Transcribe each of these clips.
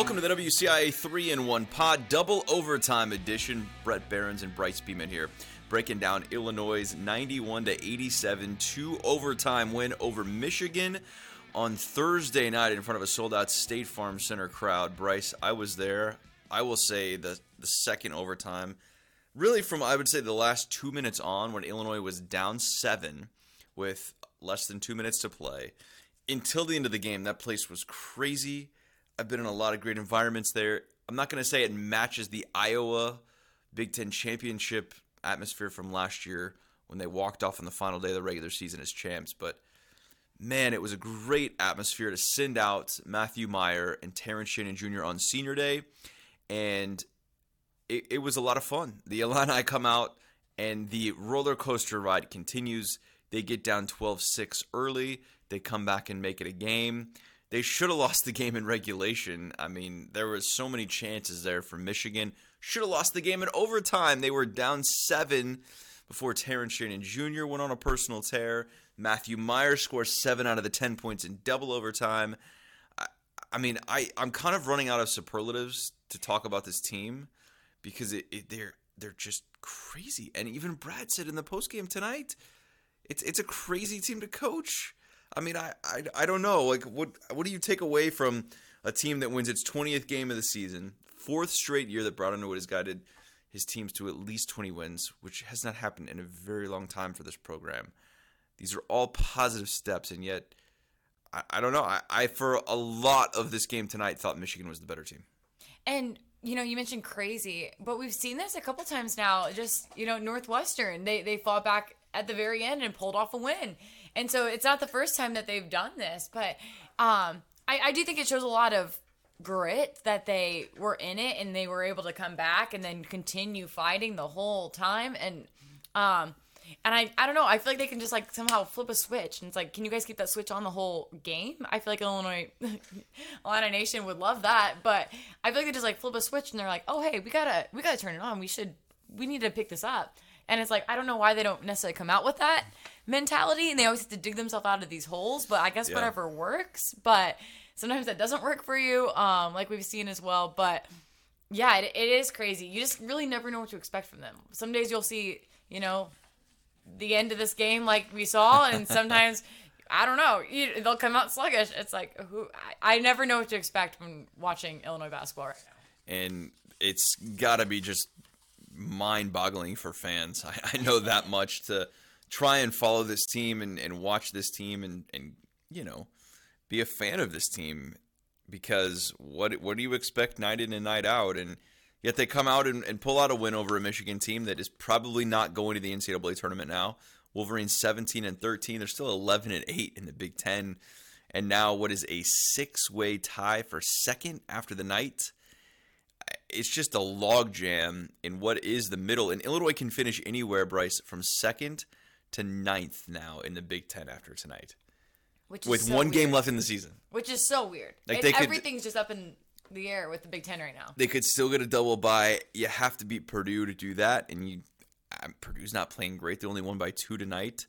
Welcome to the WCIA 3 in 1 pod, double overtime edition. Brett Behrens and Bryce Beeman here, breaking down Illinois' 91 to 87 two overtime win over Michigan on Thursday night in front of a sold out State Farm Center crowd. Bryce, I was there. I will say the, the second overtime, really from, I would say, the last two minutes on when Illinois was down seven with less than two minutes to play until the end of the game, that place was crazy I've been in a lot of great environments there. I'm not going to say it matches the Iowa Big Ten championship atmosphere from last year when they walked off on the final day of the regular season as champs, but man, it was a great atmosphere to send out Matthew Mayer and Terrence Shannon Jr. on senior day. And it, it was a lot of fun. The Illini come out and the roller coaster ride continues. They get down 12 6 early. They come back and make it a game. They should have lost the game in regulation. I mean, there was so many chances there for Michigan. Should have lost the game in overtime. They were down seven before Terrence Shannon Jr. went on a personal tear. Matthew Mayer scores seven out of the ten points in double overtime. I, I mean, I I'm kind of running out of superlatives to talk about this team because it, it, they're they're just crazy. And even Brad said in the post game tonight, it's it's a crazy team to coach. I mean, I, I, I don't know. Like, what what do you take away from a team that wins its 20th game of the season, fourth straight year that Brad Underwood has guided his teams to at least 20 wins, which has not happened in a very long time for this program. These are all positive steps, and yet, I, I don't know. I, I, for a lot of this game tonight, thought Michigan was the better team. And you know, you mentioned crazy, but we've seen this a couple times now. Just you know, Northwestern, they they fought back at the very end and pulled off a win. And so it's not the first time that they've done this, but um, I, I do think it shows a lot of grit that they were in it and they were able to come back and then continue fighting the whole time. And um, and I, I don't know. I feel like they can just like somehow flip a switch, and it's like, can you guys keep that switch on the whole game? I feel like Illinois, Illini Nation would love that, but I feel like they just like flip a switch, and they're like, oh hey, we gotta we gotta turn it on. We should we need to pick this up. And it's like I don't know why they don't necessarily come out with that mentality, and they always have to dig themselves out of these holes. But I guess yeah. whatever works. But sometimes that doesn't work for you, um, like we've seen as well. But yeah, it, it is crazy. You just really never know what to expect from them. Some days you'll see, you know, the end of this game like we saw, and sometimes. I don't know. You, they'll come out sluggish. It's like who I, I never know what to expect when watching Illinois basketball right now. And it's got to be just mind-boggling for fans. I, I, know that much to try and follow this team and, and watch this team and, and you know be a fan of this team because what what do you expect night in and night out and yet they come out and, and pull out a win over a Michigan team that is probably not going to the NCAA tournament now. Wolverines 17 and 13. They're still 11 and 8 in the Big Ten. And now, what is a six way tie for second after the night? It's just a logjam in what is the middle. And Illinois can finish anywhere, Bryce, from second to ninth now in the Big Ten after tonight. Which with so one weird. game left in the season. Which is so weird. Like everything's just up in the air with the Big Ten right now. They could still get a double bye. You have to beat Purdue to do that, and you um, Purdue's not playing great. They only won by two tonight,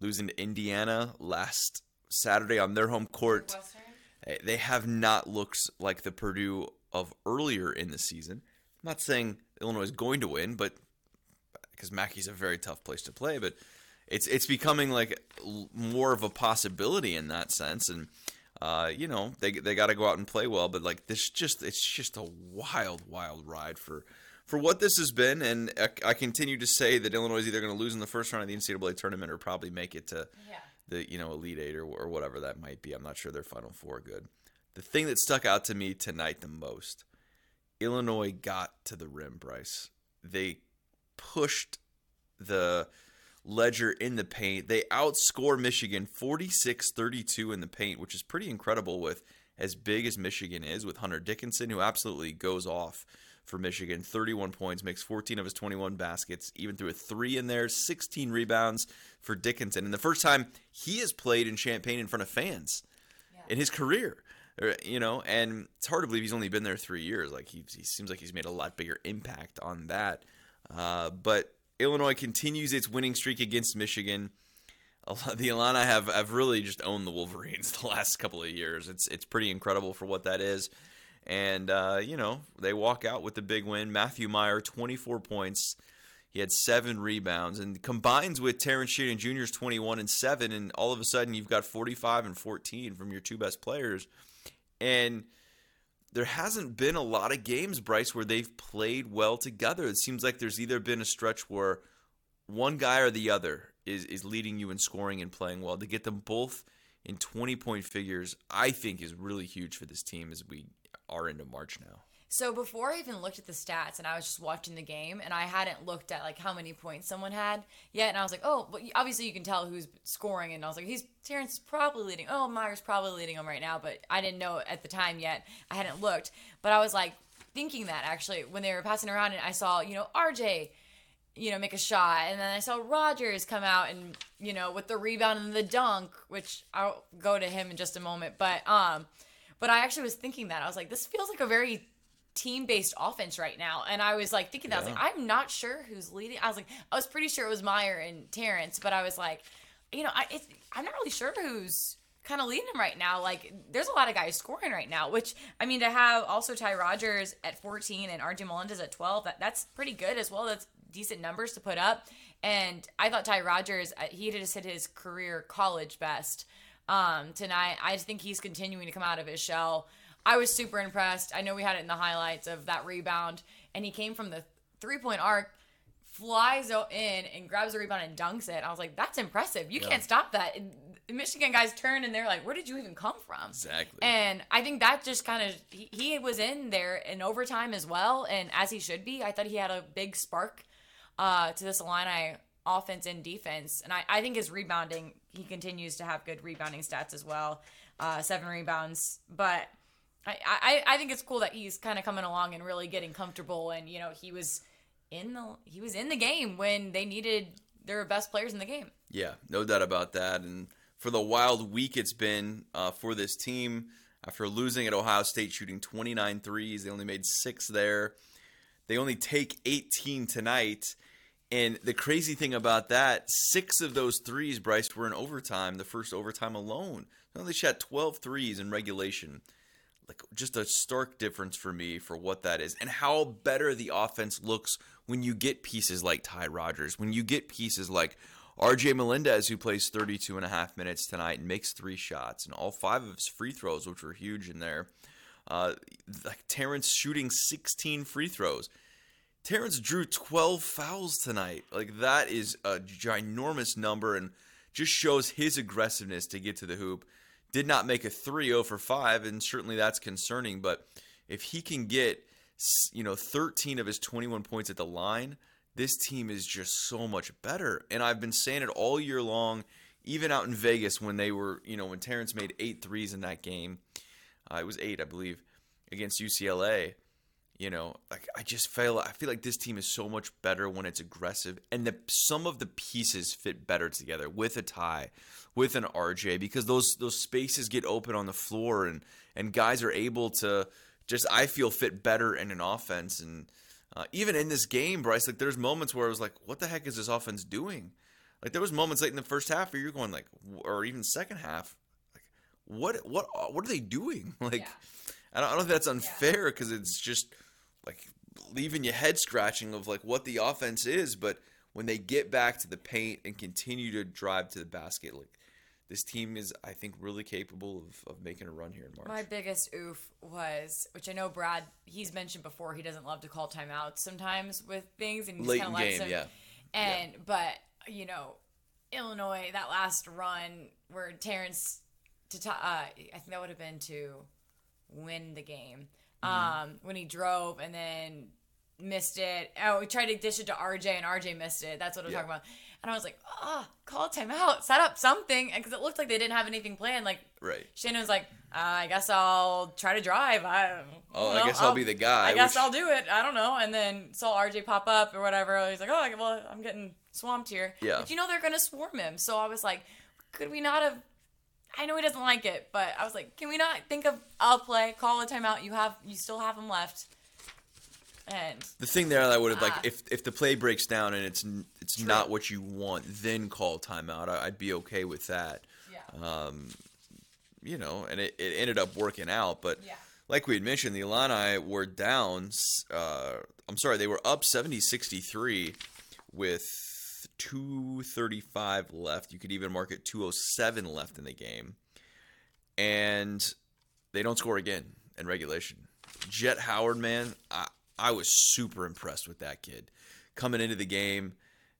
losing to Indiana last Saturday on their home court. They have not looked like the Purdue of earlier in the season. I'm not saying Illinois is going to win, but because Mackey's a very tough place to play, but it's it's becoming like more of a possibility in that sense, and uh, you know they they got to go out and play well, but like this just it's just a wild wild ride for for what this has been, and I, I continue to say that Illinois is either going to lose in the first round of the NCAA tournament or probably make it to yeah. the you know Elite Eight or, or whatever that might be. I'm not sure their Final Four good the thing that stuck out to me tonight the most Illinois got to the rim, Bryce. They pushed the ledger in the paint. They outscore Michigan 46 32 in the paint, which is pretty incredible with as big as Michigan is, with Hunter Dickinson, who absolutely goes off for Michigan 31 points, makes 14 of his 21 baskets, even threw a three in there, 16 rebounds for Dickinson. And the first time he has played in Champaign in front of fans yeah. in his career you know, and it's hard to believe he's only been there three years. Like he, he seems like he's made a lot bigger impact on that. Uh, but Illinois continues its winning streak against Michigan. The Illini have, have really just owned the Wolverines the last couple of years. It's it's pretty incredible for what that is. And, uh, you know, they walk out with the big win. Matthew Mayer, 24 points. He had seven rebounds and combines with Terrence Shannon Jr.'s 21 and 7. And all of a sudden, you've got 45 and 14 from your two best players. And there hasn't been a lot of games, Bryce, where they've played well together. It seems like there's either been a stretch where one guy or the other is, is leading you in scoring and playing well. To get them both in 20 point figures, I think is really huge for this team as we are into March now. So before I even looked at the stats and I was just watching the game and I hadn't looked at like how many points someone had yet and I was like, oh, well, obviously you can tell who's scoring and I was like, he's Terrence is probably leading. Oh, Mayer's probably leading him right now, but I didn't know at the time yet. I hadn't looked, but I was like thinking that actually when they were passing around and I saw you know RJ, you know make a shot and then I saw Rodgers come out and you know with the rebound and the dunk, which I'll go to him in just a moment, but um. But I actually was thinking that I was like, this feels like a very team based offense right now. And I was like thinking that I was like, I'm not sure who's leading. I was like, I was pretty sure it was Mayer and Terrence, but I was like, you know, I it's, I'm not really sure who's kind of leading them right now. Like, there's a lot of guys scoring right now, which I mean, to have also Ty Rodgers at 14 and RJ Melendez at 12, that, that's pretty good as well. That's decent numbers to put up. And I thought Ty Rodgers, uh, he just hit his career college best um, tonight. I just think he's continuing to come out of his shell. I was super impressed. I know we had it in the highlights of that rebound, and he came from the three point arc, flies in and grabs the rebound and dunks it. I was like, that's impressive. You yeah. can't stop that. Michigan guys turn and they're like, where did you even come from? Exactly. And I think that just kind of, he, he, was in there in overtime as well, and as he should be. I thought he had a big spark uh, to this Illini offense and defense. And I, I think his rebounding, he continues to have good rebounding stats as well. Uh, seven rebounds. But I, I, I think it's cool that he's kind of coming along and really getting comfortable. And, you know, he was in the he was in the game when they needed their best players in the game. Yeah, no doubt about that. And for the wild week it's been uh, for this team after losing at Ohio State, shooting 29 threes, they only made six there. They only take 18 tonight. And the crazy thing about that, six of those threes, Bryce, were in overtime, the first overtime alone. They only shot 12 threes in regulation like just a stark difference for me for what that is and how better the offense looks when you get pieces like Ty Rodgers, when you get pieces like RJ Melendez, who plays 32 and a half minutes tonight and makes three shots, and all five of his free throws, which were huge in there. Uh, like Terrence shooting 16 free throws. Terrence drew 12 fouls tonight. Like that is a ginormous number and just shows his aggressiveness to get to the hoop did not make a 3-0 for 5 and certainly that's concerning but if he can get you know 13 of his 21 points at the line this team is just so much better and I've been saying it all year long even out in Vegas when they were you know when Terrence made eight threes in that game uh, it was 8 I believe against UCLA you know, like I just feel I feel like this team is so much better when it's aggressive, and the some of the pieces fit better together with a Ty, with an RJ, because those those spaces get open on the floor, and and guys are able to just I feel fit better in an offense, and uh, even in this game, Bryce, like there's moments where I was like, what the heck is this offense doing? Like there was moments late in the first half where you're going like, or even second half, like what what what are they doing? Like. Yeah. I don't, I don't know if that's unfair because yeah. it's just like leaving your head scratching of like what the offense is, but when they get back to the paint and continue to drive to the basket, like this team is, I think, really capable of, of making a run here in March. My biggest oof was, which I know Brad, he's mentioned before, he doesn't love to call timeouts sometimes with things, and he's kind of game, yeah. And yeah. but you know, Illinois that last run where Terrence, to uh, I think that would have been to win the game mm-hmm. um, when he drove and then missed it. Oh, we tried to dish it to RJ and RJ missed it. That's what I'm yeah. talking about. And I was like, ah, oh, call timeout, set up something, because it looked like they didn't have anything planned. Like, right. Shannon was like, uh, I guess I'll try to drive. I, oh, I guess I'll, I'll, be the guy. I guess which... I'll do it. I don't know. And then saw RJ pop up or whatever. He's like, oh, well, I'm getting swamped here. Yeah. But you know they're gonna swarm him. So I was like, could we not have I know he doesn't like it, but I was like, can we not think of I'll play, call a timeout. You have you still have him left. And the thing there that would have uh, like if if the play breaks down and it's it's true. not what you want, then call timeout. I, would be okay with that. Yeah. Um, you know, and it, it ended up working out, but yeah. like we had mentioned, the Illini were down. Uh, I'm sorry, they were up 70-63 with 235 left. You could even mark it 207 left in the game, and they don't score again in regulation. Jett Howard, man, I, I was super impressed with that kid coming into the game.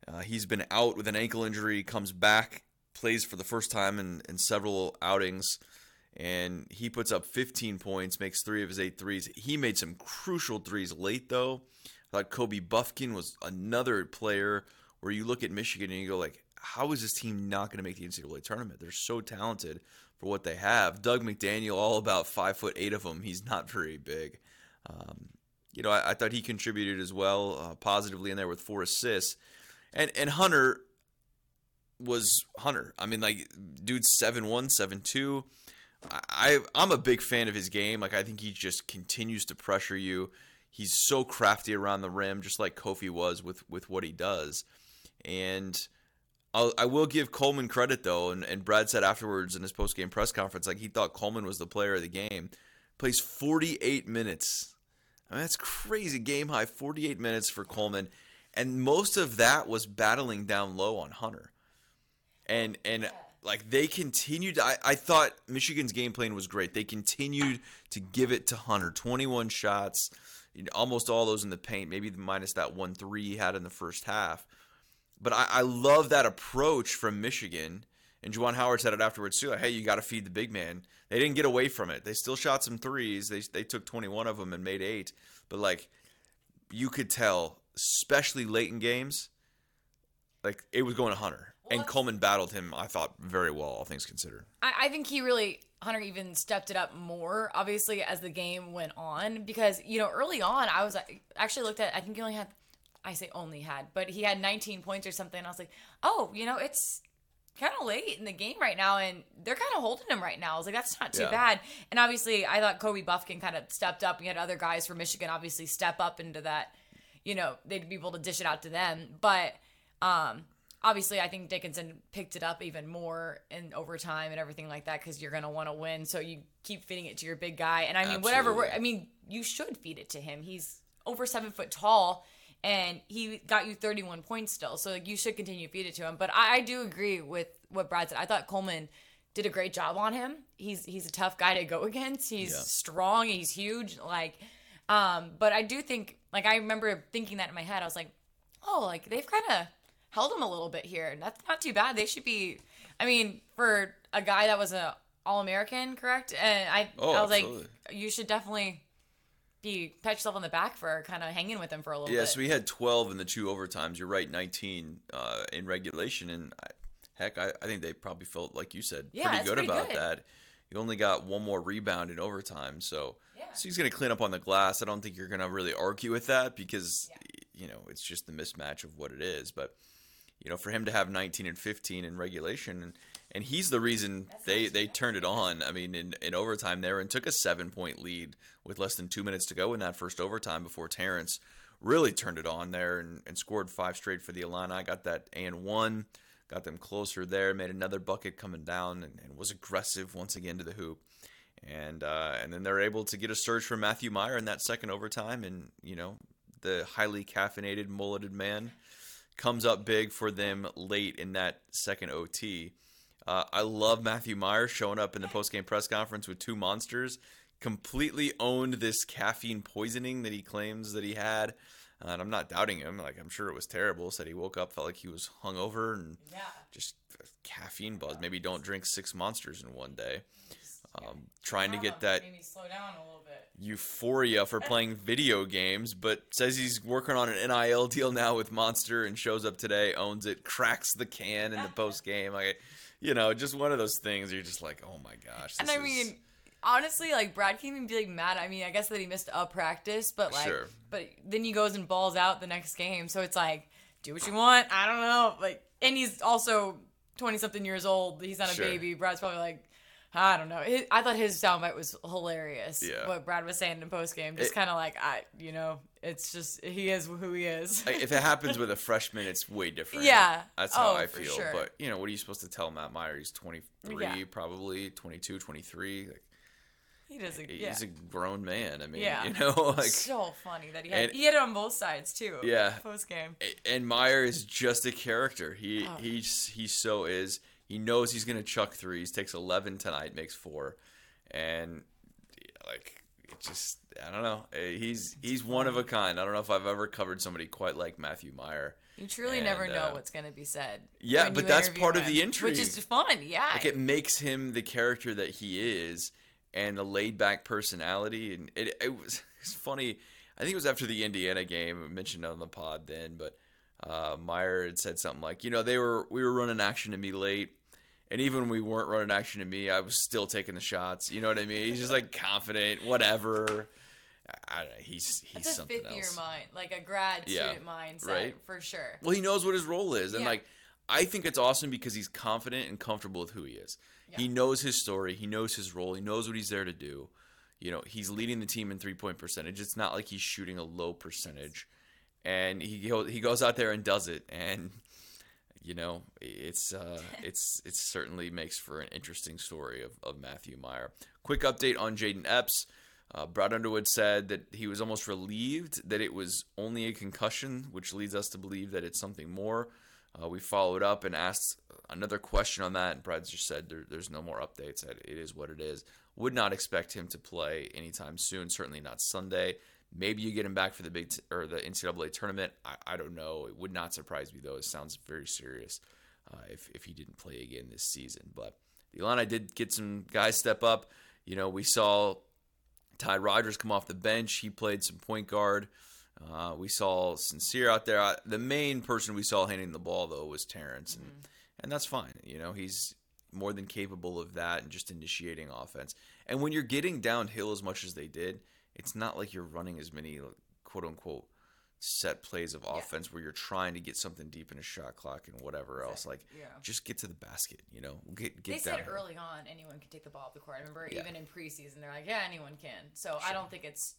Uh, he's been out with an ankle injury, comes back, plays for the first time in, in several outings, and he puts up 15 points, makes three of his eight threes. He made some crucial threes late, though. I thought Kobe Bufkin was another player where you look at Michigan and you go like, how is this team not going to make the NCAA tournament? They're so talented for what they have. Dug McDaniel, all about five foot eight of him. He's not very big. Um, you know, I, I, thought he contributed as well uh, positively in there with four assists, and and Hunter was Hunter. I mean, like, dude's seven one, seven two. I I'm a big fan of his game. Like, I think he just continues to pressure you. He's so crafty around the rim, just like Kofi was with with what he does, and. I'll, I will give Coleman credit though, and, and Brad said afterwards in his post game press conference, like he thought Coleman was the player of the game. Plays 48 minutes. I mean, that's crazy. Game high, 48 minutes for Coleman, and most of that was battling down low on Hunter. And and like they continued. I, I thought Michigan's game plan was great. They continued to give it to Hunter. 21 shots, almost all those in the paint. Maybe minus that one three he had in the first half but I, I love that approach from Michigan. And Juwan Howard said it afterwards too. Like, hey, you got to feed the big man. They didn't get away from it. They still shot some threes. They they took 21 of them and made eight. But like, you could tell, especially late in games, like it was going to Hunter. Well, and Coleman battled him. I thought very well, all things considered. I, I think he really Hunter even stepped it up more, obviously, as the game went on. Because you know, early on, I was actually looked at. I think he only had I say only had, but he had 19 points or something. I was like, oh, you know, it's kind of late in the game right now, and they're kind of holding him right now. I was like, that's not too yeah. bad. And obviously, I thought Kobe Bufkin kind of stepped up. We had other guys from Michigan obviously step up into that. You know, they'd be able to dish it out to them, but um, obviously, I think Dickinson picked it up even more in overtime and everything like that because you're going to want to win. So you keep feeding it to your big guy. And I mean, Absolutely. whatever. I mean, you should feed it to him. He's over seven foot tall and he got you 31 points still. So like, you should continue to feed it to him. But I, I, do agree with what Brad said. I thought Coleman did a great job on him. He's he's a tough guy to go against. He's yeah. strong. He's huge. Like, um, but I do think like I remember thinking that in my head. I was like, oh, like they've kind of held him a little bit here. That's not too bad. They should be. I mean, for a guy that was a All American, correct? And I, oh, I was absolutely. like, you should definitely be pat yourself on the back for kind of hanging with him for a little yeah, bit. so we had 12 in the two overtimes. You're right, 19 uh, in regulation. And I, heck, I, I, think they probably felt, like you said, yeah, pretty good pretty about good. that. You only got one more rebound in overtime. So, yeah. so he's going to clean up on the glass. I don't think you're going to really argue with that because, you know, it's just the mismatch of what it is. But, you know, for him to have 19 and 15 in regulation and and he's the reason they they turned it on. I mean, in, in overtime there and took a seven point lead with less than two minutes to go in that first overtime before Terrence really turned it on there and, and scored five straight for the Illini. Got that and one, got them closer there. Made another bucket coming down and, and was aggressive once again to the hoop. And uh, and then they're able to get a surge from Matthew Mayer in that second overtime, and you know the highly caffeinated, mulleted man comes up big for them late in that second OT. Uh, I love Matthew Mayer showing up in the post-game press conference with two monsters. Completely owned this caffeine poisoning that he claims that he had. Uh, and I'm not doubting him. Like I'm sure it was terrible. Said he woke up, felt like he was hungover and yeah. just caffeine buzz. Maybe don't drink six monsters in one day. Um, trying to get that euphoria for playing video games, but says he's working on an NIL deal now with Monster and shows up today, owns it, cracks the can in the post game. Like you know, just one of those things. You're just like, oh my gosh. and I is... mean, honestly, like Brad can't even be like mad. I mean, I guess that he missed a practice, but like, sure. but then he goes and balls out the next game. So it's like, do what you want. I don't know. Like, and he's also twenty something years old. He's not a sure. baby. Brad's probably like. I don't know. His, I thought his soundbite was hilarious. Yeah. What Brad was saying in post game, just kind of like I, you know, it's just he is who he is. if it happens with a freshman, it's way different. Yeah, that's how oh, I feel. Sure. But you know, what are you supposed to tell Matt Mayer? He's 23, yeah. probably 22, 23. Like, He doesn't. He's Yeah. a grown man. I mean, Yeah. you know, like so funny that he had And- he had it on both sides too. Yeah. Post game. and Mayer is just a character. He Oh. he's he so is. He knows he's gonna chuck threes. Takes eleven tonight, makes four, and like it just I don't know. Eh, He's he's one of a kind. I don't know if I've ever covered somebody quite like Matthew Mayer. You truly And, never know uh, what's going to be said. yeah, but that's part of the intrigue. which is fun. Yeah. Like it makes him the character that he is, and the laid back personality. And it it was it's funny. I think it was after the Indiana game. I mentioned on the pod then, but uh, Mayer had said something like, you know, they were we were running action to me late. And even when we weren't running action to me, I was still taking the shots. You know what I mean? He's just like confident, whatever. I, I don't know. He's he's That's a something fifth year else. mind, like a grad Yeah, student mindset right? for sure. Well, he knows what his role is, and Yeah. like I think it's awesome because he's confident and comfortable with who he is. Yeah. He knows his story, he knows his role, he knows what he's there to do. You know, he's leading the team in three point percentage. It's not like he's shooting a low percentage, and he he goes out there and does it, and you know it's uh, it's it certainly makes for an interesting story of, of Matthew Mayer. Quick update on Jayden Epps. Uh, Brad Underwood said that he was almost relieved that it was only a concussion, which leads us to believe that it's something more. Uh, we followed up and asked another question on that, and Brad just said there, there's no more updates. It is what it is. Would not expect him to play anytime soon. Certainly not Sunday. Maybe you get him back for the big t- or the NCAA tournament. I, I don't know. It would not surprise me though. It sounds very serious uh, if if he didn't play again this season. But the Illini did get some guys step up. You know, we saw Ty Rodgers come off the bench. He played some point guard. Uh, we saw Sincere out there. Uh, The main person we saw handing the ball though was Terrence, and and that's fine. You know, he's more than capable of that and just initiating offense. And when you're getting downhill as much as they did, it's not like you're running as many quote unquote set plays of offense where you're trying to get something deep in a shot clock and whatever else. Like, Yeah. just get to the basket. You know, get get They said early on anyone can take the ball off the court. I remember Yeah. even in preseason they're like, yeah, anyone can. So I don't think it's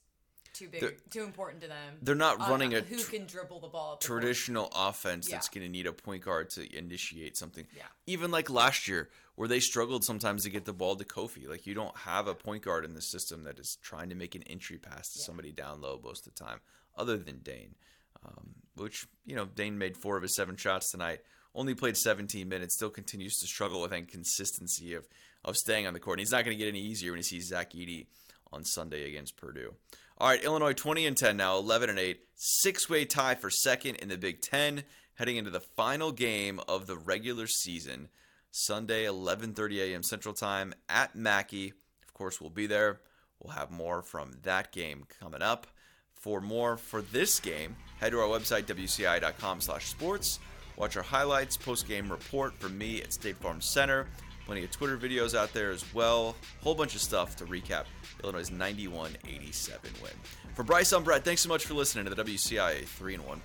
too big, They're- too important to them. They're not running a who tr- can dribble the ball. Up the court. traditional offense that's going to need a point guard to initiate something. Yeah. Even like last year, where they struggled sometimes to get the ball to Kofi. Like you don't have a point guard in the system that is trying to make an entry pass to somebody down low most of the time, other than Dain. Um, which you know, Dain made four of his seven shots tonight. Only played 17 minutes. Still continues to struggle with inconsistency of of staying on the court. And he's not going to get any easier when he sees Zach Edey on Sunday against Purdue. All right, Illinois 20 and 10 now, 11 and 8, six-way tie for second in the Big 10 heading into the final game of the regular season. Sunday 11:30 a.m. Central Time at Mackey. Of course, we'll be there. We'll have more from that game coming up. For more for this game, head to our website wci.com/sports. Watch our highlights, post-game report from me at State Farm Center. Plenty of Twitter videos out there as well. Whole bunch of stuff to recap Illinois' 91-87 win. For Bryce, I'm Brett. Thanks so much for listening to the WCIA 3 and 1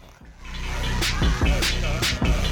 pod.